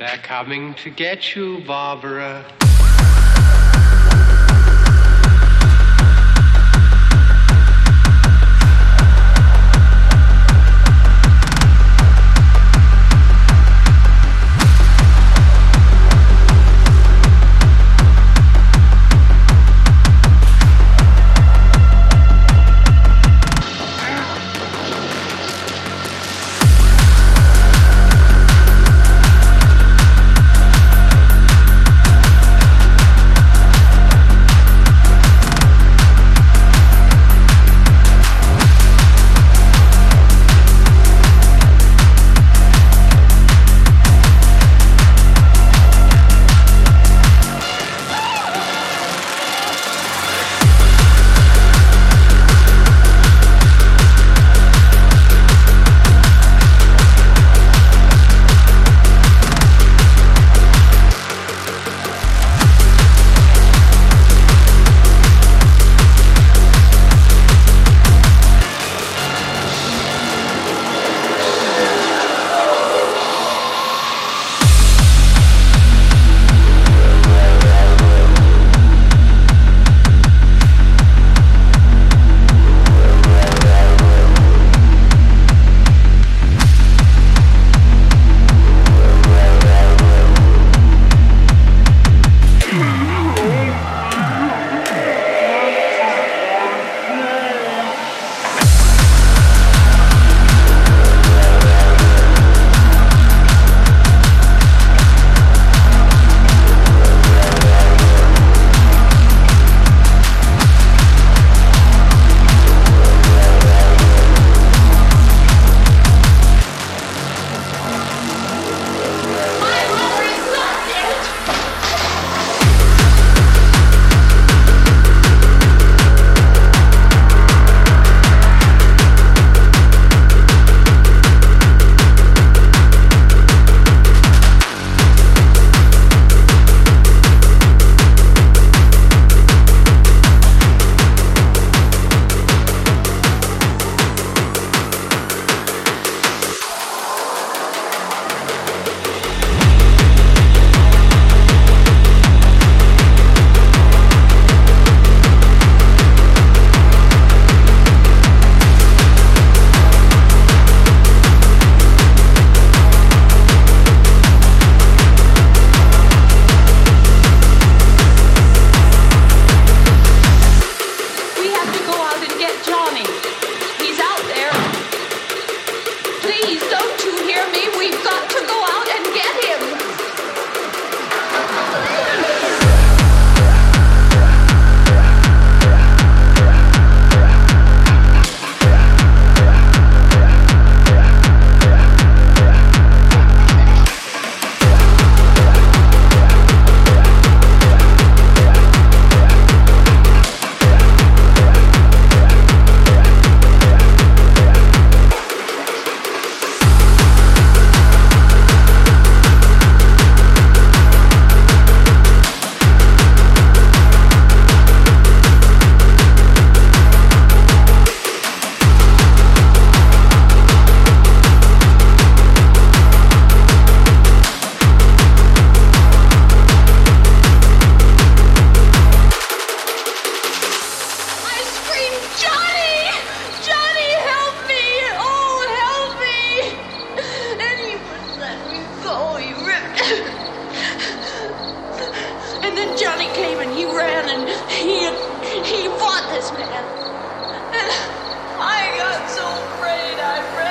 They're coming to get you, Barbara. This man. And I got so afraid I'd